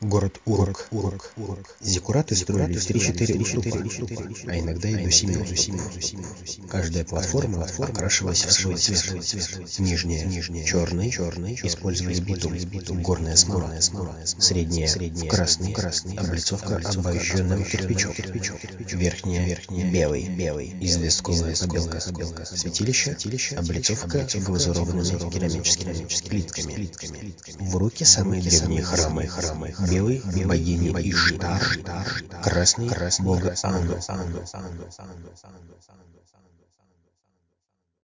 Город Урок. Урок. Урок. Зиккураты строили в 3-4 уступа, а иногда и до 7 уступов. Каждая платформа окрашивалась в свой цвет. Нижняя, нижняя, черный, черный, использовали битум, горная смола, средняя, средняя, красный, красный, облицовка обогащенным кирпичом, верхняя, верхняя, белый, белый, известковая побелка, святилище, облицовка глазурованными керамическими плитками. В руки самые древние храмы, храмы, белый – богини Иштар, красный – бога Анну.